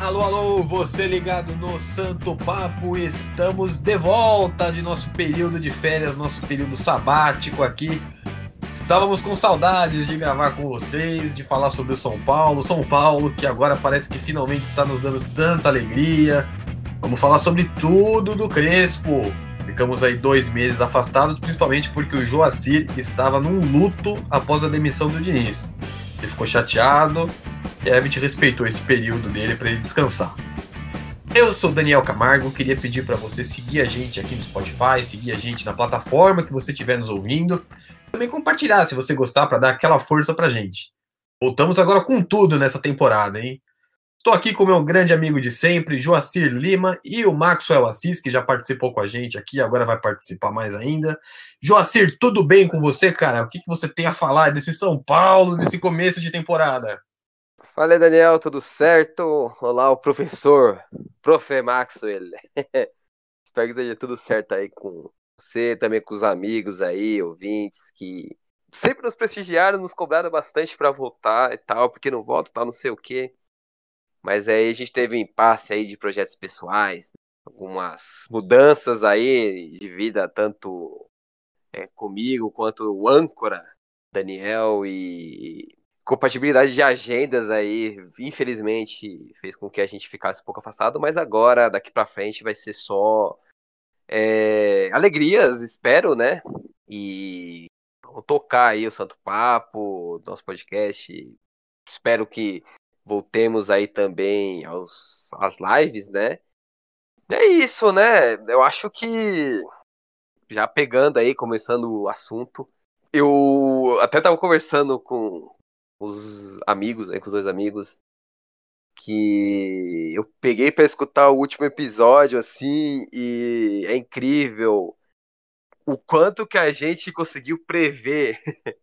Alô, alô, você ligado no Santo Papo, estamos de volta de nosso período de férias, nosso período sabático aqui. Estávamos com saudades de gravar com vocês, de falar sobre o São Paulo, São Paulo que agora parece que finalmente está nos dando tanta alegria. Vamos falar sobre tudo do Crespo. Ficamos aí dois meses afastados, principalmente porque o Joacir estava num luto após a demissão do Diniz. Ele ficou chateado e a Evit respeitou esse período dele para ele descansar. Eu sou Daniel Camargo, queria pedir para você seguir a gente aqui no Spotify, seguir a gente na plataforma que você estiver nos ouvindo, também compartilhar se você gostar para dar aquela força pra gente. Voltamos agora com tudo nessa temporada, hein? Estou aqui com meu grande amigo de sempre, Joacir Lima, e o Maxwell Assis, que já participou com a gente aqui, agora vai participar mais ainda. Joacir, tudo bem com você, cara? O que, que você tem a falar desse São Paulo, desse começo de temporada? Fala Daniel, tudo certo? Olá, o professor, Profe Maxwell. Espero que esteja tudo certo aí com você, também com os amigos aí, ouvintes, que sempre nos prestigiaram, nos cobraram bastante para voltar e tal, porque não volta, tal, não sei o quê. Mas aí a gente teve um impasse aí de projetos pessoais, algumas mudanças aí de vida, tanto é, comigo quanto o âncora, Daniel, e compatibilidade de agendas aí, infelizmente, fez com que a gente ficasse um pouco afastado, mas agora, daqui para frente, vai ser só é, alegrias, espero, né? E vamos tocar aí o Santo Papo, nosso podcast. Espero que voltemos aí também aos, às lives, né? É isso, né? Eu acho que já pegando aí, começando o assunto, eu até tava conversando com os amigos, né, com os dois amigos, que eu peguei para escutar o último episódio assim e é incrível o quanto que a gente conseguiu prever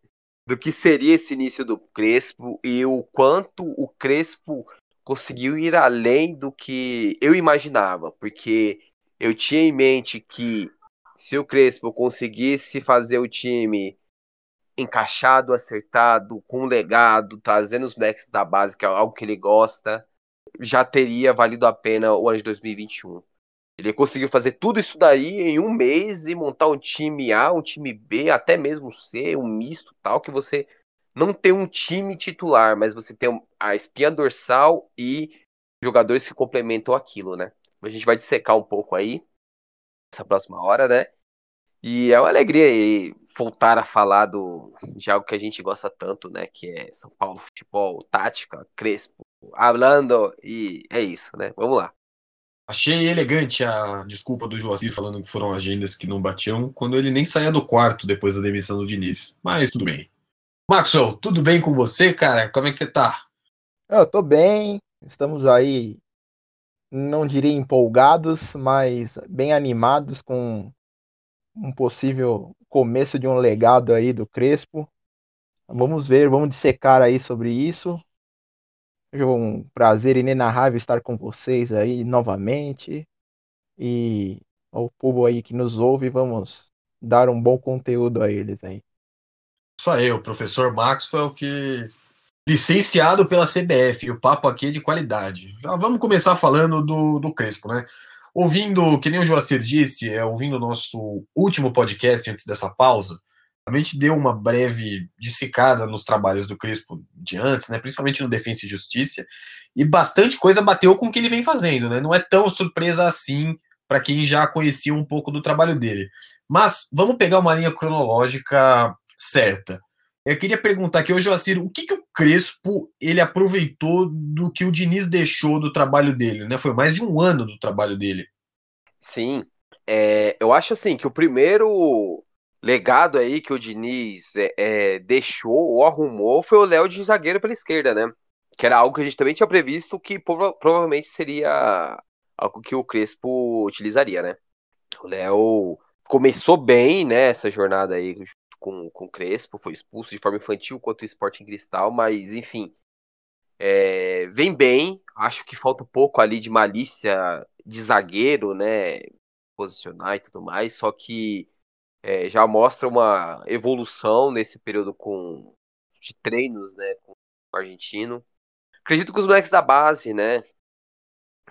do que seria esse início do Crespo e o quanto o Crespo conseguiu ir além do que eu imaginava, porque eu tinha em mente que se o Crespo conseguisse fazer o time encaixado, acertado, com legado, trazendo os backs da base, que é algo que ele gosta, já teria valido a pena o ano de 2021. Ele conseguiu fazer tudo isso daí em um mês e montar um time A, um time B, até mesmo C, um misto tal, que você não tem um time titular, mas você tem a espinha dorsal e jogadores que complementam aquilo, né? A gente vai dissecar um pouco aí, essa próxima hora, né? E é uma alegria aí voltar a falar do, de algo que a gente gosta tanto, né? Que é São Paulo Futebol, tática, Crespo, hablando, e é isso, né? Vamos lá. Achei elegante a desculpa do Joacir falando que foram agendas que não batiam, quando ele nem saía do quarto depois da demissão do Diniz. Mas tudo bem. Maxwell, tudo bem com você, cara? Como é que você tá? Eu tô bem, estamos aí, não diria empolgados, mas bem animados com um possível começo de um legado aí do Crespo. Vamos ver, vamos dissecar aí sobre isso. É um prazer inenarrável estar com vocês aí novamente. E ao povo aí que nos ouve, vamos dar um bom conteúdo a eles aí. Só eu, professor Maxwell, que licenciado pela CBF. O papo aqui é de qualidade. Já vamos começar falando do, do Crespo, né? Ouvindo, que nem o Joacir disse, é, ouvindo o nosso último podcast antes dessa pausa, a gente deu uma breve dissecada nos trabalhos do Crespo de antes, né, principalmente no Defensa e Justiça, e bastante coisa bateu com o que ele vem fazendo, né? Não é tão surpresa assim para quem já conhecia um pouco do trabalho dele. Mas vamos pegar uma linha cronológica certa. Eu queria perguntar aqui, hoje, Joacir, o que, que o Crespo ele aproveitou do que o Diniz deixou do trabalho dele, né? Foi mais de um ano do trabalho dele. Sim, é, eu acho assim que o primeiro legado aí que o Diniz é, é, deixou ou arrumou foi o Léo de zagueiro pela esquerda, né? Que era algo que a gente também tinha previsto que prova provavelmente seria algo que o Crespo utilizaria, né? O Léo começou bem, né, essa jornada aí com, com o Crespo, foi expulso de forma infantil contra o Sporting Cristal, mas enfim, é, vem bem, acho que falta um pouco ali de malícia de zagueiro, né, posicionar e tudo mais, só que é, já mostra uma evolução nesse período com de treinos, né, com o argentino. Acredito que os moleques da base, né,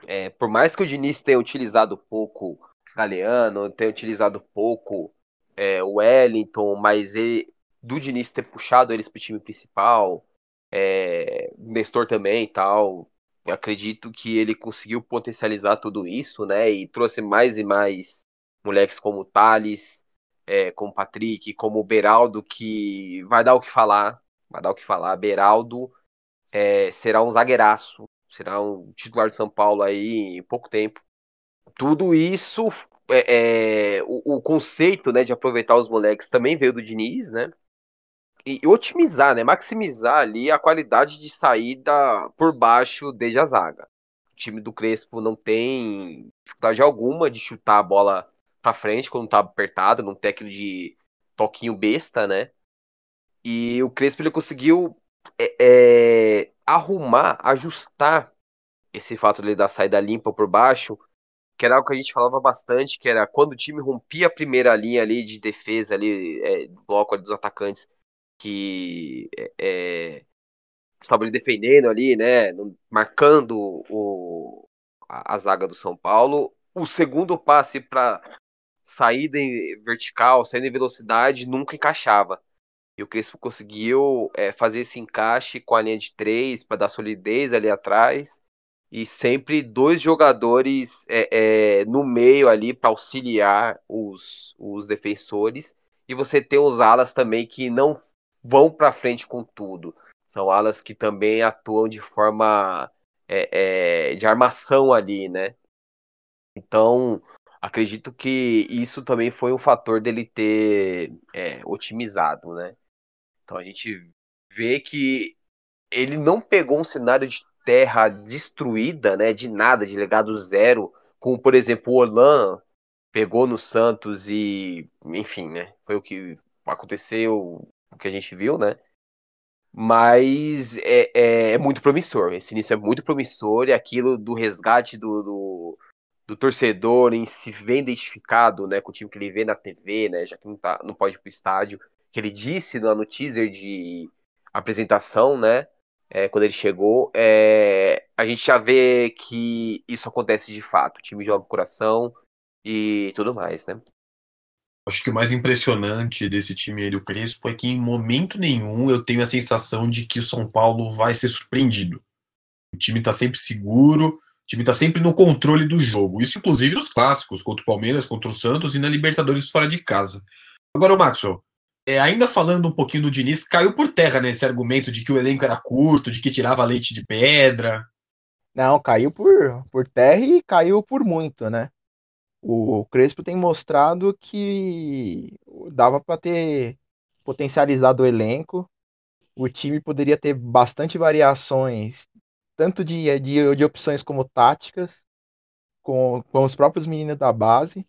é, por mais que o Diniz tenha utilizado pouco Galeano, tenha utilizado pouco é, Wellington, mas ele, do Diniz ter puxado eles para o time principal, é, Nestor também e tal, eu acredito que ele conseguiu potencializar tudo isso, né? E trouxe mais e mais moleques como o Thales, é, como o Patrick, como o Beraldo, que vai dar o que falar. Vai dar o que falar. Beraldo é, será um zagueiraço, será um titular de São Paulo aí em pouco tempo. Tudo isso, é, é, o, o, conceito né, de aproveitar os moleques também veio do Diniz, né? E otimizar, né? Maximizar ali a qualidade de saída por baixo desde a zaga. O time do Crespo não tem dificuldade alguma de chutar a bola para frente quando tá apertado, tem aquilo de toquinho besta, né? E o Crespo ele conseguiu é, é, arrumar, ajustar esse fato ali da saída limpa por baixo, que era algo que a gente falava bastante, que era quando o time rompia a primeira linha ali de defesa ali, é, bloco ali dos atacantes, que é, é estavam defendendo ali, né, marcando o, a, a zaga do São Paulo. O segundo passe para saída em vertical, saída em velocidade, nunca encaixava. E o Crespo conseguiu é, fazer esse encaixe com a linha de três para dar solidez ali atrás. E sempre dois jogadores é, é, no meio ali para auxiliar os, os defensores. E você tem os alas também que não vão para frente com tudo. São alas que também atuam de forma é, é, de armação ali, né? Então, acredito que isso também foi um fator dele ter é, otimizado, né? Então a gente vê que ele não pegou um cenário de terra destruída, né, de nada, de legado zero, como por exemplo o Orlan pegou no Santos e, enfim, né, foi o que aconteceu, o que a gente viu, né? Mas é, é, é muito promissor. Esse início é muito promissor e aquilo do resgate do, do, do, torcedor em se ver identificado né, com o time que ele vê na TV, né? Já que não, tá, não pode ir pro estádio que ele disse no teaser de apresentação, né? É, quando ele chegou, é, a gente já vê que isso acontece de fato. O time joga o coração e tudo mais, né? Acho que o mais impressionante desse time aí do Crespo é que em momento nenhum eu tenho a sensação de que o São Paulo vai ser surpreendido. O time tá sempre seguro, o time tá sempre no controle do jogo. Isso, inclusive, nos clássicos, contra o Palmeiras, contra o Santos e na Libertadores fora de casa. Agora, Maxwell, é, ainda falando um pouquinho do Diniz, caiu por terra nesse argumento de que o elenco era curto, de que tirava leite de pedra. Não, caiu por, por terra e caiu por muito, né? O Crespo tem mostrado que dava para ter potencializado o elenco. O time poderia ter bastante variações, tanto de, de, de opções como táticas, com, com os próprios meninos da base.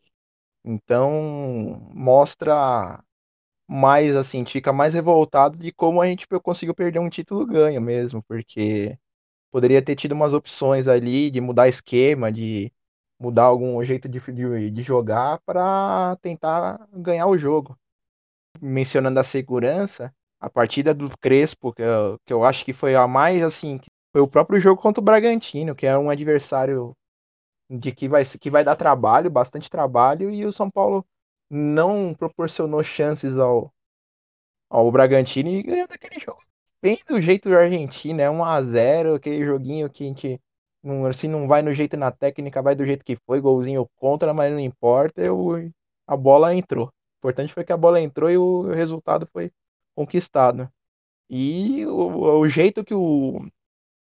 Então, mostra mais assim, fica mais revoltado de como a gente conseguiu perder um título ganho mesmo, porque poderia ter tido umas opções ali de mudar esquema, de mudar algum jeito de, de, de jogar para tentar ganhar o jogo. Mencionando a segurança, a partida do Crespo, que eu, que eu acho que foi a mais assim, foi o próprio jogo contra o Bragantino, que é um adversário de que vai, que vai dar trabalho, bastante trabalho, e o São Paulo não proporcionou chances ao, ao Bragantino e ganhou daquele jogo. Bem do jeito do Argentina, é 1x0, aquele joguinho que a gente não, assim, não vai no jeito na técnica, vai do jeito que foi, golzinho contra, mas não importa, eu, a bola entrou. O importante foi que a bola entrou e o resultado foi conquistado. E o, o jeito que o,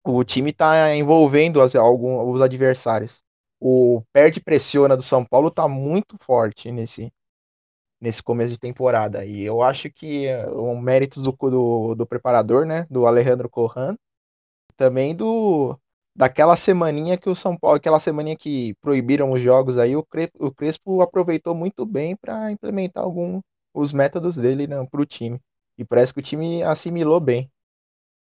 o time está envolvendo as, algum, os adversários. O perde pressiona do São Paulo está muito forte nesse, nesse começo de temporada. E eu acho que o mérito do, do, do preparador, né, do Alejandro Corran, também do daquela semaninha que o São Paulo, aquela semaninha que proibiram os jogos aí, o Crespo, o Crespo aproveitou muito bem para implementar algum os métodos dele né, para o time. E parece que o time assimilou bem.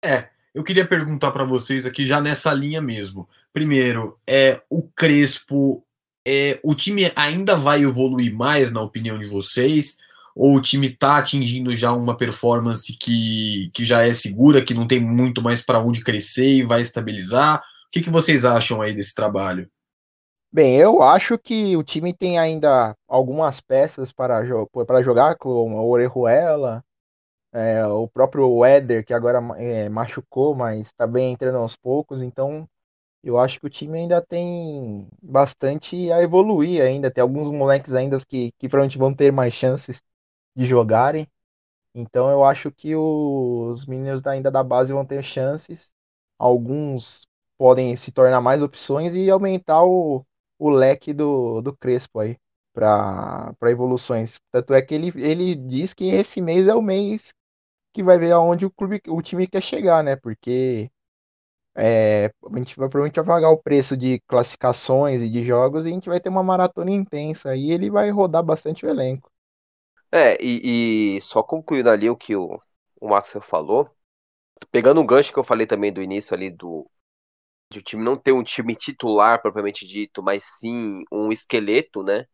É, eu queria perguntar para vocês aqui já nessa linha mesmo. Primeiro, é o Crespo é, o time ainda vai evoluir mais, na opinião de vocês? Ou o time está atingindo já uma performance que, que já é segura, que não tem muito mais para onde crescer e vai estabilizar? Que, que vocês acham aí desse trabalho? Bem, eu acho que o time tem ainda algumas peças para, jo para jogar, como o Orejuela, é, o próprio Éder, que agora é, machucou, mas está bem entrando aos poucos, então eu acho que o time ainda tem bastante a evoluir ainda. Tem alguns moleques ainda que, que provavelmente vão ter mais chances de jogarem. Então eu acho que os meninos ainda da base vão ter chances. Alguns podem se tornar mais opções e aumentar o, o leque do, do Crespo aí para evoluções. Tanto é que ele, ele diz que esse mês é o mês que vai ver aonde o clube, o time quer chegar, né? Porque é, a gente vai provavelmente vai pagar o preço de classificações e de jogos e a gente vai ter uma maratona intensa e ele vai rodar bastante o elenco. É, e, e só concluindo ali o que o, o Maxwell falou, pegando um gancho que eu falei também do início ali do de o time não ter um time titular propriamente dito, mas sim um esqueleto, né?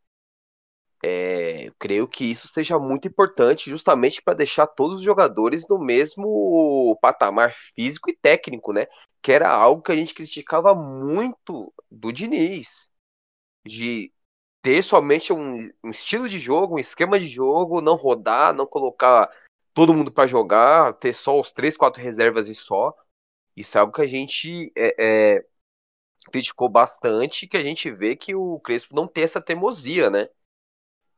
É, creio que isso seja muito importante justamente para deixar todos os jogadores no mesmo patamar físico e técnico, né? Que era algo que a gente criticava muito do Diniz, de ter somente um, um estilo de jogo, um esquema de jogo, não rodar, não colocar todo mundo para jogar, ter só os três, quatro reservas e só. Isso é algo que a gente é, é, criticou bastante, que a gente vê que o Crespo não tem essa teimosia, né?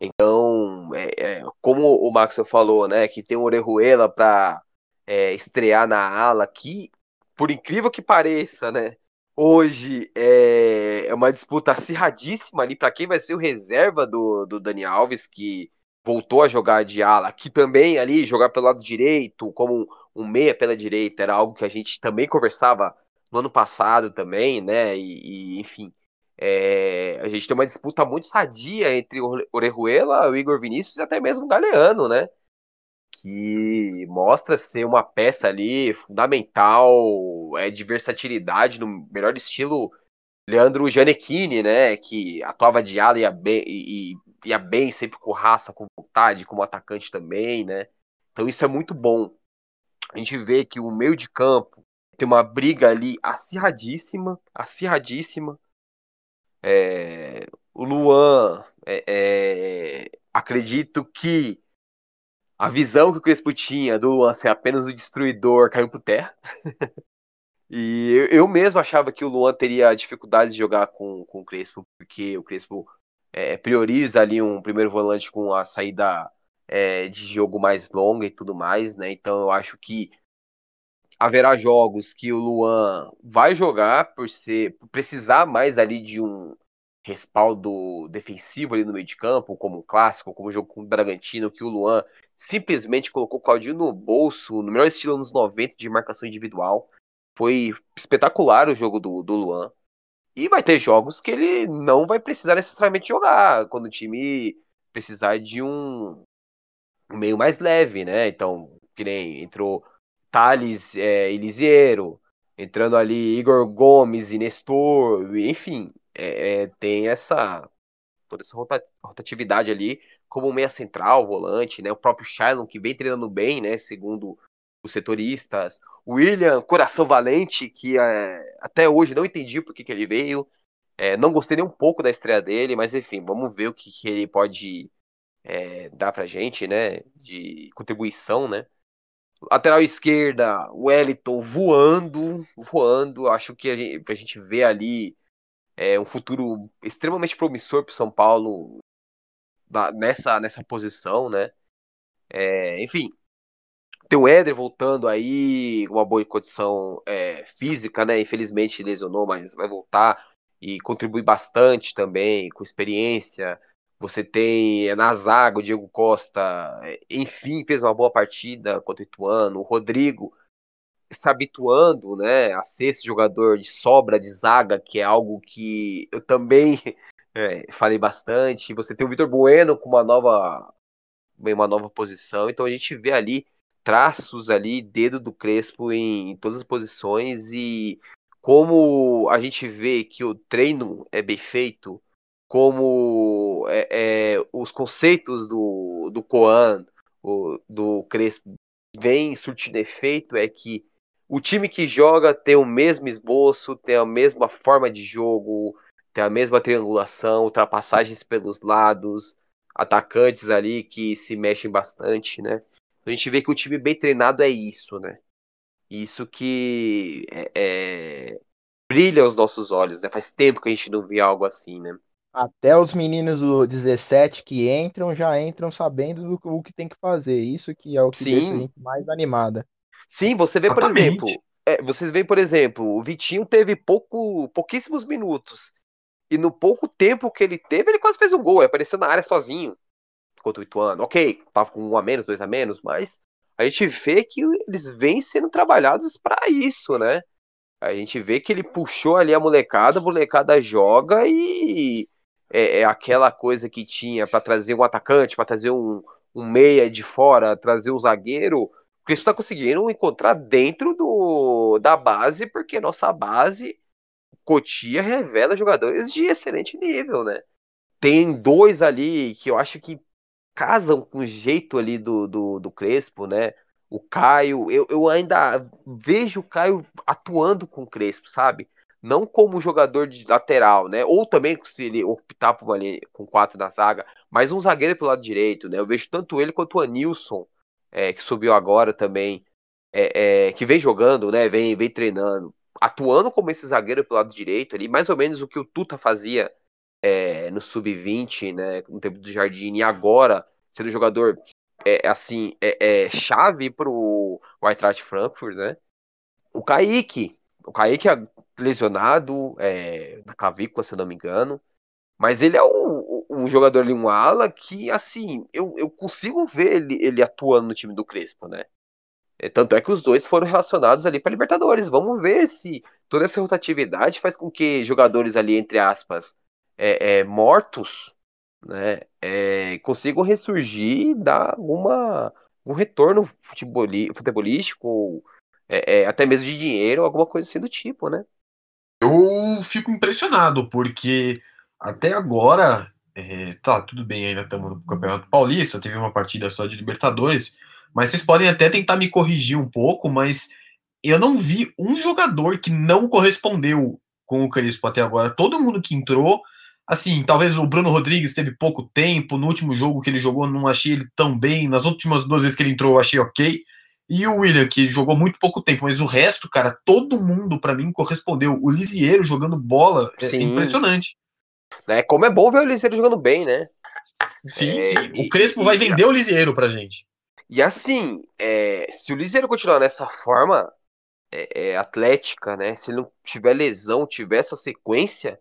Então, é, é, como o Maxwell falou, né, que tem o Orejuela para é, estrear na ala, que, por incrível que pareça, né, hoje é, é uma disputa acirradíssima ali para quem vai ser o reserva do, do Dani Alves, que voltou a jogar de ala, que também ali jogar pelo lado direito, como um, meia pela direita, era algo que a gente também conversava no ano passado também, né, e, e enfim, é, a gente tem uma disputa muito sadia entre o Orejuela, o Igor Vinícius e até mesmo o Galeano, né? Que mostra ser uma peça ali fundamental, é de versatilidade, no melhor estilo Leandro Gianecchini, né? Que atuava de ala e e, ia bem sempre com raça, com vontade, como atacante também, né? Então isso é muito bom. A gente vê que o meio de campo tem uma briga ali acirradíssima, acirradíssima é, o Luan, é, é, acredito que a visão que o Crespo tinha do Luan ser apenas o destruidor caiu por terra. e eu, eu, mesmo achava que o Luan teria dificuldade de jogar com, com o Crespo, porque o Crespo é, prioriza ali um primeiro volante com a saída é, de jogo mais longa e tudo mais, né? Então eu acho que haverá jogos que o Luan vai jogar por ser por precisar mais ali de um respaldo defensivo ali no meio de campo, como o clássico, como o jogo com o Bragantino, que o Luan simplesmente colocou o Claudinho no bolso, no melhor estilo anos 90 de marcação individual. Foi espetacular o jogo do, do Luan. E vai ter jogos que ele não vai precisar necessariamente jogar, quando o time precisar de um meio mais leve, né? Então, que nem entrou Thales é, Elisiero, entrando ali Igor Gomes e Nestor, enfim, é, é, tem essa toda essa rotatividade ali, como meia central, volante, né? O próprio Shailon, que vem treinando bem, né? Segundo os setoristas. William, coração valente, que é, até hoje não entendi por que, que ele veio. É, não gostei nem um pouco da estreia dele, mas enfim, vamos ver o que, que ele pode é, dar pra gente, né? De contribuição, né? Lateral esquerda, Wellington voando, voando. Acho que a gente, a gente vê ali é, um futuro extremamente promissor para o São Paulo nessa, nessa posição, né? É, enfim, tem o Éder voltando aí, uma boa condição é, física, né? Infelizmente lesionou, mas vai voltar e contribui bastante também com experiência. Você tem na zaga o Diego Costa, é, enfim, fez uma boa partida contra o Ituano. O Rodrigo se habituando né, a ser esse jogador de sobra de zaga, que é algo que eu também é, falei bastante. Você tem o Vitor Bueno com uma nova, uma nova posição, então a gente vê ali traços ali, dedo do Crespo em, em todas as posições e como a gente vê que o treino é bem feito, como é, é, os conceitos do, do Coan, o, do Crespo, vem surtindo efeito, é que o time que joga tem o mesmo esboço, tem a mesma forma de jogo, tem a mesma triangulação, ultrapassagens pelos lados, atacantes ali que se mexem bastante, né? A gente vê que o time bem treinado é isso, né? Isso que é, é... brilha aos nossos olhos, né? Faz tempo que a gente não vê algo assim, né? Até os meninos do 17 que entram já entram sabendo do o que tem que fazer. Isso que é o que Sim. deixa a gente mais animada. Sim, você vê, por Exatamente. exemplo, é, vocês veem, por exemplo, o Vitinho teve pouco, pouquíssimos minutos. E no pouco tempo que ele teve, ele quase fez um gol, ele apareceu na área sozinho contra o Ituano. Ok, tava com um a menos, dois a menos, mas a gente vê que eles vêm sendo trabalhados para isso, né? A gente vê que ele puxou ali a molecada, a molecada joga e é, é aquela coisa que tinha para trazer um atacante, para trazer um, um meia de fora, trazer um zagueiro. O Crispo tá conseguindo encontrar dentro do, da base, porque nossa base, Cotia, revela jogadores de excelente nível, né? Tem dois ali que eu acho que casam com o jeito ali do, do, do Crespo, né? O Caio, eu, eu ainda vejo o Caio atuando com o Crespo, sabe? Não como jogador de lateral, né? Ou também se ele optar por linha com quatro na zaga, mas um zagueiro pelo lado direito, né? Eu vejo tanto ele quanto o Anilson, é, que subiu agora também, é, é, que vem jogando, né? Vem, vem treinando, atuando como esse zagueiro pelo lado direito ali, mais ou menos o que o Tuta fazia é, no sub-20, né? No tempo do Jardim, e agora sendo jogador é, assim, é, é chave pro Eintracht Frankfurt, né? O Kaique, o Kaique é lesionado é, na clavícula, se não me engano, mas ele é um, um jogador ali, um ala, que assim, eu, eu consigo ver ele, ele atuando no time do Crespo, né? É, Tanto é que os dois foram relacionados ali para Libertadores. Vamos ver se toda essa rotatividade faz com que jogadores ali, entre aspas, é, é, mortos, né, é, consigam ressurgir e dar alguma, um retorno futebolístico, ou, é, é, até mesmo de dinheiro, alguma coisa assim do tipo, né? Eu fico impressionado, porque até agora, é, tá, tudo bem, ainda estamos no Campeonato Paulista, teve uma partida só de Libertadores, mas vocês podem até tentar me corrigir um pouco, mas eu não vi um jogador que não correspondeu com o Crespo até agora. Todo mundo que entrou, assim, talvez o Bruno Rodrigues teve pouco tempo, no último jogo que ele jogou, não achei ele tão bem, nas últimas duas vezes que ele entrou, eu achei ok. E o William, que jogou muito pouco tempo, mas o resto, cara, todo mundo pra mim correspondeu. O Lisieiro jogando bola é Sim. impressionante. né? Como é bom ver o Liseiro jogando bem, né? Sim, É, sim. e- O Crespo e- vai e- vender o Lisieiro pra gente. E assim, é, se o Liseiro continuar nessa forma é, é, atlética, né? Se ele não tiver lesão, tiver essa sequência,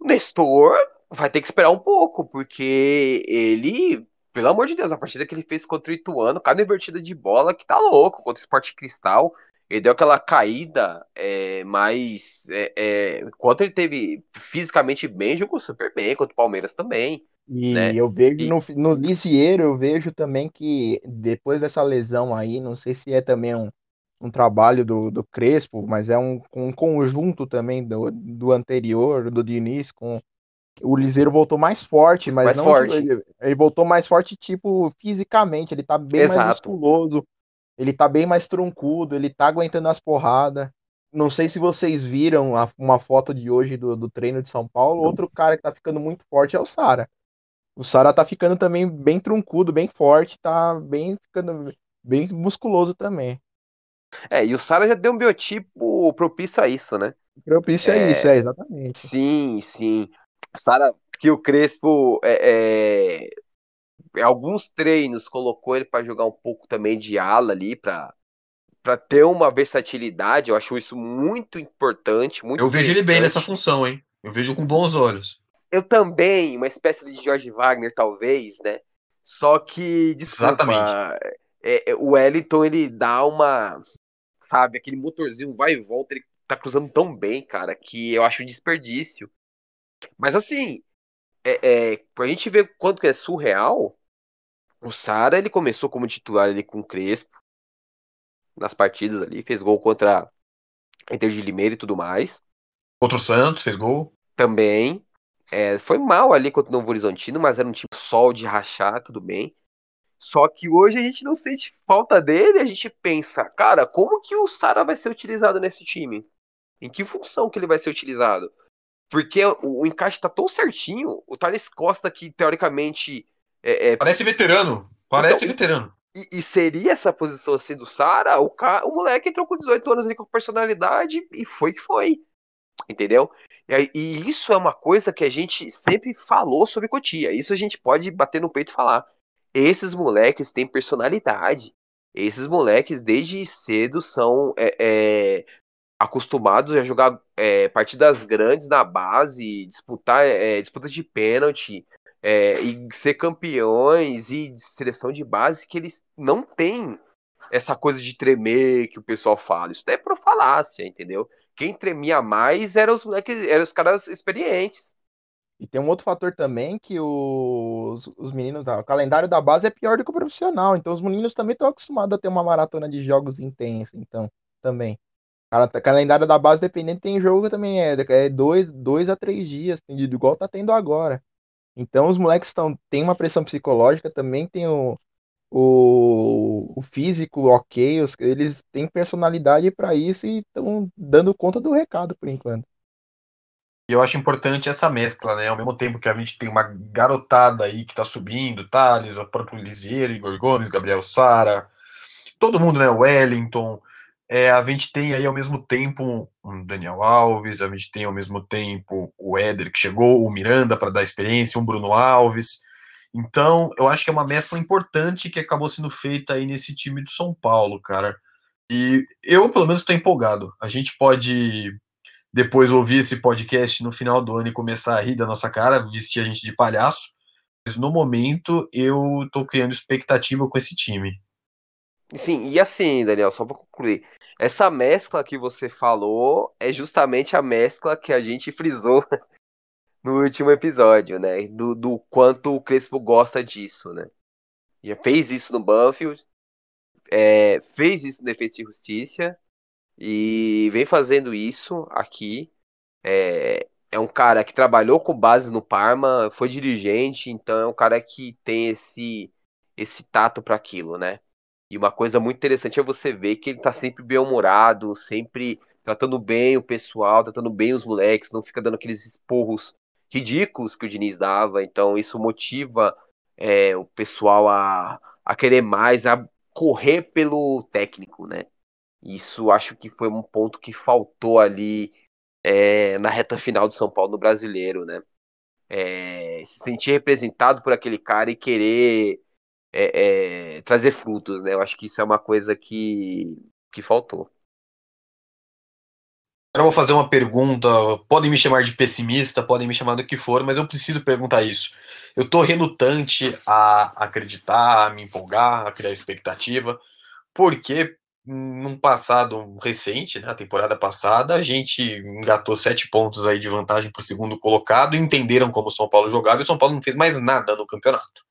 o Nestor vai ter que esperar um pouco, porque ele, pelo amor de Deus, a partida que ele fez contra o Ituano, cada invertida de bola que tá louco, contra o Sport Cristal, ele deu aquela caída, é, mas é, é, enquanto ele teve fisicamente bem, jogou super bem, contra o Palmeiras também. E né? eu vejo E- no, no Lisieiro, eu vejo também que depois dessa lesão aí, não sei se é também um, um trabalho do, do Crespo, mas é um, um conjunto também do, do anterior, do Diniz, com o Liseiro voltou mais forte, mas Mais não forte. ele, ele voltou mais forte tipo fisicamente, ele tá bem mais Exato. musculoso, ele tá bem mais troncudo, ele tá aguentando as porradas. Não sei se vocês viram a- uma foto de hoje do, do treino de São Paulo, outro cara que tá ficando muito forte é o Sara. O Sara tá ficando também bem troncudo, bem forte, tá bem ficando bem musculoso também. É, e o Sara já deu um biotipo propício a isso, né? Propício é, É. isso, é exatamente. Sim, sim. O Sara, que o Crespo, é, é, em alguns treinos, colocou ele para jogar um pouco também de ala ali, para para ter uma versatilidade. Eu acho isso muito importante, muito Eu vejo ele bem nessa função, hein? Eu vejo com bons olhos. Eu também, uma espécie de George Wagner, talvez, né? Só que, desculpa, Exatamente. É, é, o Wellington, ele dá uma, sabe, aquele motorzinho vai e volta, ele tá cruzando tão bem, cara, que eu acho um desperdício. Mas assim, é, é, pra gente ver quanto que é surreal, o Sara, ele começou como titular ali com o Crespo, nas partidas ali, fez gol contra Inter de Limeira e tudo mais. Contra o Santos, fez gol. também. É, foi mal ali contra o Novo Horizontino, mas era um time sol de rachar, tudo bem. Só que hoje a gente não sente falta dele, a gente pensa, cara, como que o Sara vai ser utilizado nesse time? Em que função que ele vai ser utilizado? Porque o, o encaixe tá tão certinho, o Thales Costa, que teoricamente. É, é... Parece veterano. Parece então, veterano. E, e, seria essa posição assim do Sara, o, o moleque entrou com 18 anos ali com personalidade e foi que foi. Entendeu? E, e, isso é uma coisa que a gente sempre falou sobre Cotia. Isso a gente pode bater no peito e falar. Esses moleques têm personalidade. Esses moleques, desde cedo, são é, é, acostumados a jogar é, partidas grandes na base, disputar é, disputas de pênalti, é, e ser campeões e de seleção de base que eles não têm essa coisa de tremer que o pessoal fala. Isso é pro falácia, entendeu? Quem tremia mais eram os moleques, eram os caras experientes. E tem um outro fator também que os, os meninos, o calendário da base é pior do que o profissional, então os meninos também estão acostumados a ter uma maratona de jogos intensa, então, também. Cara, calendário da base dependente tem jogo também, é, é dois, dois a três dias, igual tá tendo agora. Então os moleques estão tem uma pressão psicológica, também tem o, o, o físico ok, os, eles têm personalidade para isso e estão dando conta do recado por enquanto. E eu acho importante essa mescla, né? Ao mesmo tempo que a gente tem uma garotada aí que tá subindo, Thales, o próprio Lisieiro, Igor Gomes, Gabriel Sara, todo mundo, né? Wellington, é, a gente tem aí ao mesmo tempo um Daniel Alves, a gente tem ao mesmo tempo o Éder que chegou, o Miranda para dar experiência, um Bruno Alves. Então, eu acho que é uma mescla importante que acabou sendo feita aí nesse time do São Paulo, cara. E eu, pelo menos, estou empolgado. A gente pode depois ouvir esse podcast no final do ano e começar a rir da nossa cara, vestir a gente de palhaço. Mas no momento eu estou criando expectativa com esse time. Sim, e assim, Daniel, só para concluir, essa mescla que você falou é justamente a mescla que a gente frisou no último episódio, né? Do, do quanto o Crespo gosta disso, né? Já fez isso no Banfield, é, fez isso no Defesa e Justiça e vem fazendo isso aqui. É, é um cara que trabalhou com base no Parma, foi dirigente, então é um cara que tem esse esse tato para aquilo, né? E uma coisa muito interessante é você ver que ele tá sempre bem-humorado, sempre tratando bem o pessoal, tratando bem os moleques, não fica dando aqueles esporros ridículos que o Diniz dava. Então isso motiva é, o pessoal a, a querer mais, a correr pelo técnico, né? Isso acho que foi um ponto que faltou ali é, na reta final do São Paulo no brasileiro, né? É, se sentir representado por aquele cara e querer é, é, trazer frutos, né? Eu acho que isso é uma coisa que, que faltou. Agora eu vou fazer uma pergunta. Podem me chamar de pessimista, podem me chamar do que for, mas eu preciso perguntar isso. Eu estou relutante a acreditar, a me empolgar, a criar expectativa, porque num passado recente, na né, temporada passada, a gente engatou sete pontos aí de vantagem para o segundo colocado, entenderam como o São Paulo jogava e o São Paulo não fez mais nada no campeonato.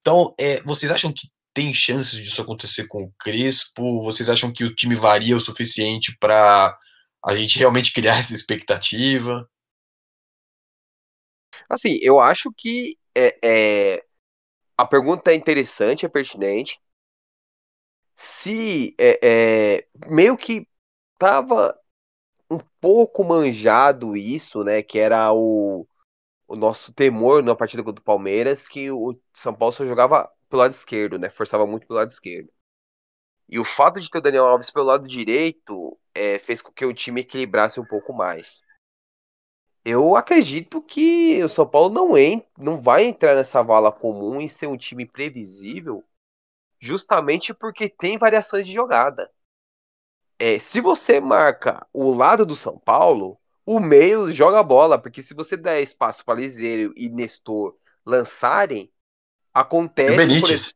Então, é, vocês acham que tem chances disso acontecer com o Crespo? Vocês acham que o time varia o suficiente para a gente realmente criar essa expectativa? Assim, eu acho que é, é, a pergunta é interessante, é pertinente. Se é, é, meio que tava um pouco manjado isso, né? Que era o o nosso temor na partida contra o Palmeiras que o São Paulo só jogava pelo lado esquerdo, né? Forçava muito pelo lado esquerdo. E o fato de ter o Daniel Alves pelo lado direito é, fez com que o time equilibrasse um pouco mais. Eu acredito que o São Paulo não, en não vai entrar nessa vala comum e ser um time previsível, justamente porque tem variações de jogada. É, se você marca o lado do São Paulo, o meio joga a bola, porque se você der espaço para Liseiro e Nestor lançarem, acontece. E o Benítez.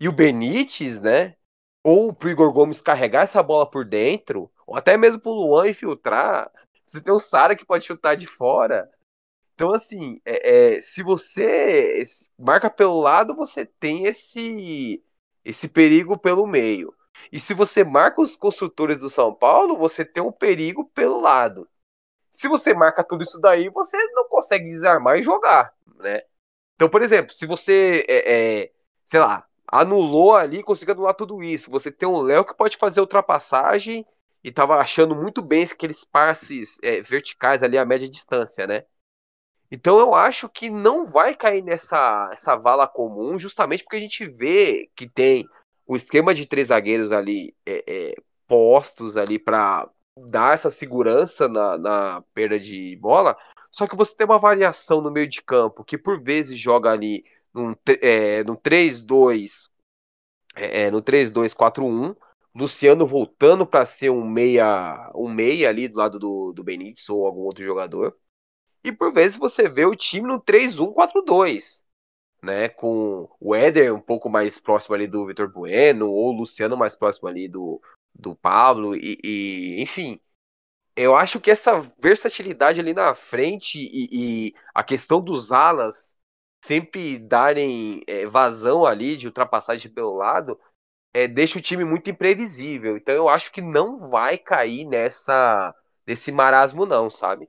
E o Benítez, né? Ou pro Igor Gomes carregar essa bola por dentro, ou até mesmo pro Luan infiltrar. Você tem o Sara que pode chutar de fora. Então, assim, é, é, se você marca pelo lado, você tem esse, esse perigo pelo meio. E se você marca os construtores do São Paulo, você tem um perigo pelo lado. Se você marca tudo isso daí, você não consegue desarmar e jogar, né? Então, por exemplo, se você, é, é, sei lá, anulou ali, conseguiu anular tudo isso. Você tem um Léo que pode fazer ultrapassagem e tava achando muito bem aqueles passes é, verticais ali a média distância, né? Então eu acho que não vai cair nessa essa vala comum, justamente porque a gente vê que tem o esquema de três zagueiros ali é, é, postos ali para dar essa segurança na, na perda de bola. Só que você tem uma variação no meio de campo que por vezes joga ali num, é, no 3-2, é, é, no 3-2-4-1, Luciano voltando para ser um meia, um meia ali do lado do, do Benítez ou algum outro jogador. E por vezes você vê o time no 3-1-4-2, né? Com o Éder um pouco mais próximo ali do Vitor Bueno, ou o Luciano mais próximo ali do, do Pablo, e, e enfim. Eu acho que essa versatilidade ali na frente e, e a questão dos alas sempre darem é, vazão ali de ultrapassagem pelo lado, é, deixa o time muito imprevisível. Então eu acho que não vai cair nessa nesse marasmo não, sabe?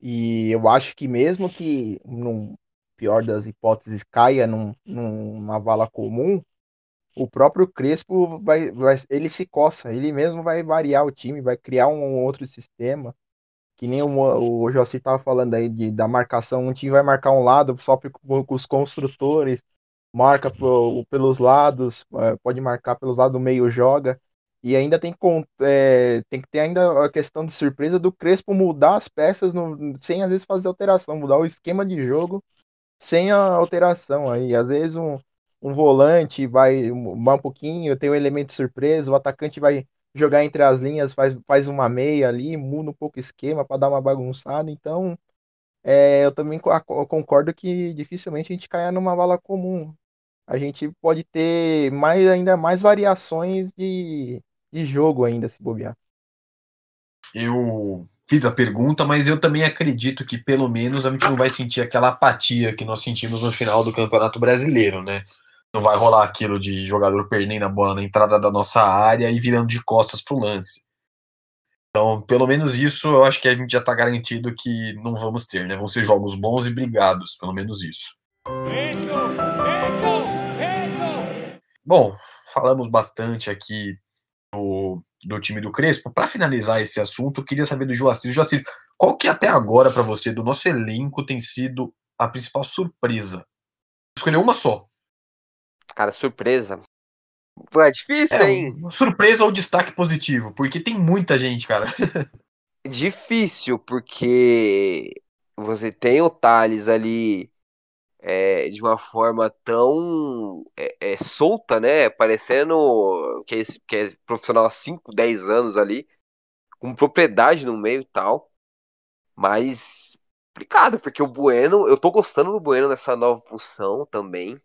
E eu acho que mesmo que no pior das hipóteses caia num, numa vala comum, o próprio Crespo vai, vai, ele se coça, ele mesmo vai variar o time, vai criar um outro sistema que nem o, o Jossi estava falando aí de, da marcação, um time vai marcar um lado só com os construtores, marca pro, pelos lados, é, pode marcar pelos lados do meio, joga. E ainda tem, é, tem que ter ainda a questão de surpresa do Crespo mudar as peças no, sem às vezes fazer alteração, mudar o esquema de jogo sem a alteração. Aí às vezes um, um volante vai um pouquinho, tem um elemento surpresa, o atacante vai jogar entre as linhas, faz, faz uma meia ali, muda um pouco o esquema para dar uma bagunçada. Então, é, eu também concordo que dificilmente a gente caia numa vala comum. A gente pode ter mais, ainda mais variações de, de jogo ainda, se bobear. Eu fiz a pergunta, mas eu também acredito que pelo menos a gente não vai sentir aquela apatia que nós sentimos no final do Campeonato Brasileiro, né? Não vai rolar aquilo de jogador perdendo a bola na entrada da nossa área e virando de costas pro lance. Então, pelo menos isso eu acho que a gente já está garantido que não vamos ter, né? Vão ser jogos bons e brigados, pelo menos isso. Isso, isso, isso. Bom, falamos bastante aqui do, do time do Crespo. Para finalizar esse assunto, eu queria saber do Joacir. Joacir, qual que até agora para você do nosso elenco tem sido a principal surpresa? Escolheu uma só. Cara, surpresa. Pô, é difícil, é, hein? Surpresa ou destaque positivo? Porque tem muita gente, cara. difícil, porque você tem o Thales ali é, de uma forma tão é, é, solta, né? Parecendo que é, que é profissional há 5, 10 anos ali, com propriedade no meio e tal. Mas complicado, porque o Bueno, eu tô gostando do Bueno nessa nova função também.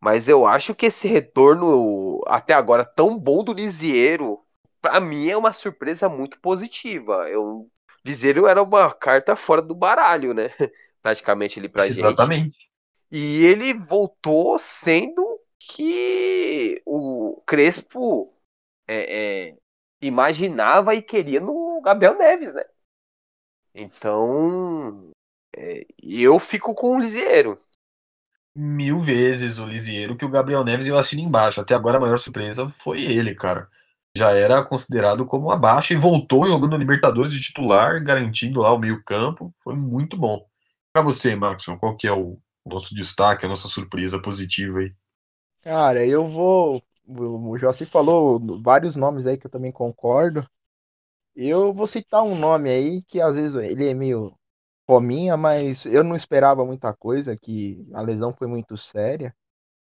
Mas eu acho que esse retorno até agora tão bom do Lisieiro, para mim é uma surpresa muito positiva. Eu Lisieiro era uma carta fora do baralho, né? Praticamente ali pra Exatamente. gente. Exatamente. E ele voltou sendo que o Crespo é, é, imaginava e queria no Gabriel Neves, né? Então, é, eu fico com o Lisieiro mil vezes o Lisieiro que o Gabriel Neves eu assino embaixo. Até agora a maior surpresa foi ele, cara. Já era considerado como abaixo e voltou jogando Libertadores de titular, garantindo lá o meio-campo. Foi muito bom. Para você, Maxon, qual que é o nosso destaque, a nossa surpresa positiva aí? Cara, eu vou. O Jossi falou vários nomes aí que eu também concordo. Eu vou citar um nome aí que às vezes ele é meio fominha, mas eu não esperava muita coisa, que a lesão foi muito séria.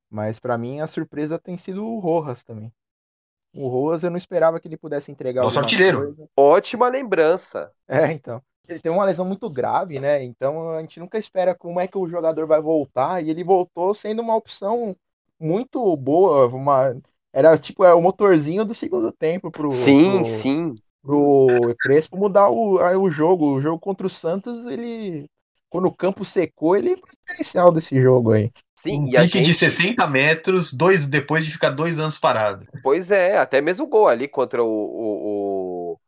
Mas para mim a surpresa tem sido o Rojas também. O Rojas eu não esperava que ele pudesse entregar Nosso artilheiro. Coisa. Ótima lembrança. É, então. Ele tem uma lesão muito grave, né? Então a gente nunca espera como é que o jogador vai voltar. E ele voltou sendo uma opção muito boa. Uma... Era tipo é, o motorzinho do segundo tempo pro. Sim, pro... sim pro Crespo mudar o, o jogo. O jogo contra o Santos, ele. Quando o campo secou, ele é o diferencial desse jogo aí. Sim, um e pique gente... de 60 metros, dois depois de ficar dois anos parado. Pois é, até mesmo o gol ali contra o, o, o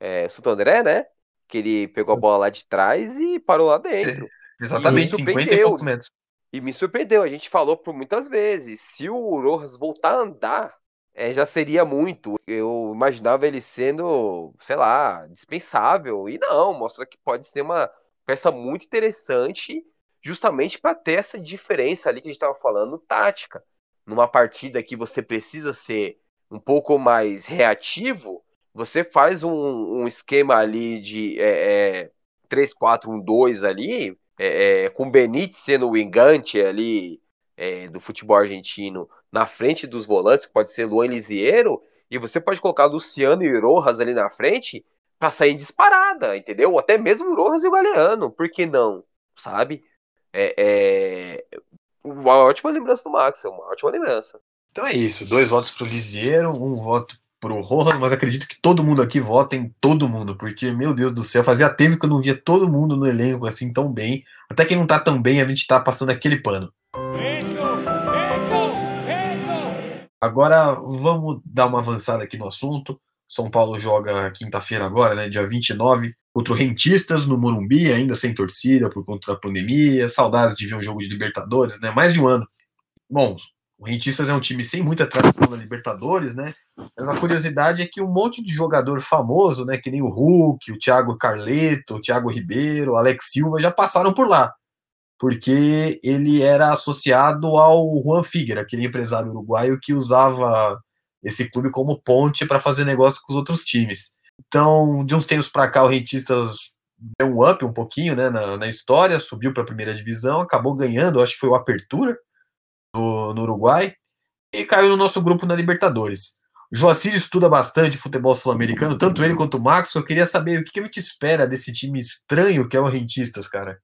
é, Santo André, né? Que ele pegou a bola lá de trás e parou lá dentro. É, exatamente, e 50 e poucos metros. E me surpreendeu, a gente falou por muitas vezes, se o Rojas voltar a andar, é, já seria muito. Eu imaginava ele sendo, sei lá, dispensável. E não, mostra que pode ser uma peça muito interessante, justamente para ter essa diferença ali que a gente estava falando, tática. Numa partida que você precisa ser um pouco mais reativo, você faz um, um esquema ali de é, é, 3-4-1-2 ali, é, é, com Benítez sendo o engante ali é, do futebol argentino na frente dos volantes, que pode ser Luan Lisiero, e você pode colocar Luciano e Rojas ali na frente para sair disparada, entendeu? Ou até mesmo Rojas e o Galeano, por que não? Sabe? É, é, uma ótima lembrança do Max, é uma ótima lembrança. Então é isso, dois votos pro Lisiero, um voto pro Rojas, mas acredito que todo mundo aqui vota em todo mundo, porque, meu Deus do céu, fazia tempo que eu não via todo mundo no elenco assim tão bem. Até quem não tá tão bem, a gente tá passando aquele pano. Isso, isso, isso. Agora vamos dar uma avançada aqui no assunto. São Paulo joga quinta-feira agora, né, dia 29, contra o Rentistas no Morumbi, ainda sem torcida por conta da pandemia. Saudades de ver um jogo de Libertadores, né? Mais de um ano. Bom, o Rentistas é um time sem muita tradição na Libertadores, né? Mas a curiosidade é que um monte de jogador famoso, né? Que nem o Hulk, o Thiago Carleto, o Thiago Ribeiro, o Alex Silva já passaram por lá. Porque ele era associado ao Juan Figueira, aquele empresário uruguaio que usava esse clube como ponte para fazer negócio com os outros times. Então, de uns tempos para cá, o Rentistas deu um up um pouquinho né, na, na história, subiu para a primeira divisão, acabou ganhando, acho que foi o Apertura, no, no Uruguai e caiu no nosso grupo na Libertadores. O Joacir estuda bastante futebol sul-americano, tanto ele quanto o Max. Eu queria saber o que, que a gente espera desse time estranho que é o Rentistas, cara.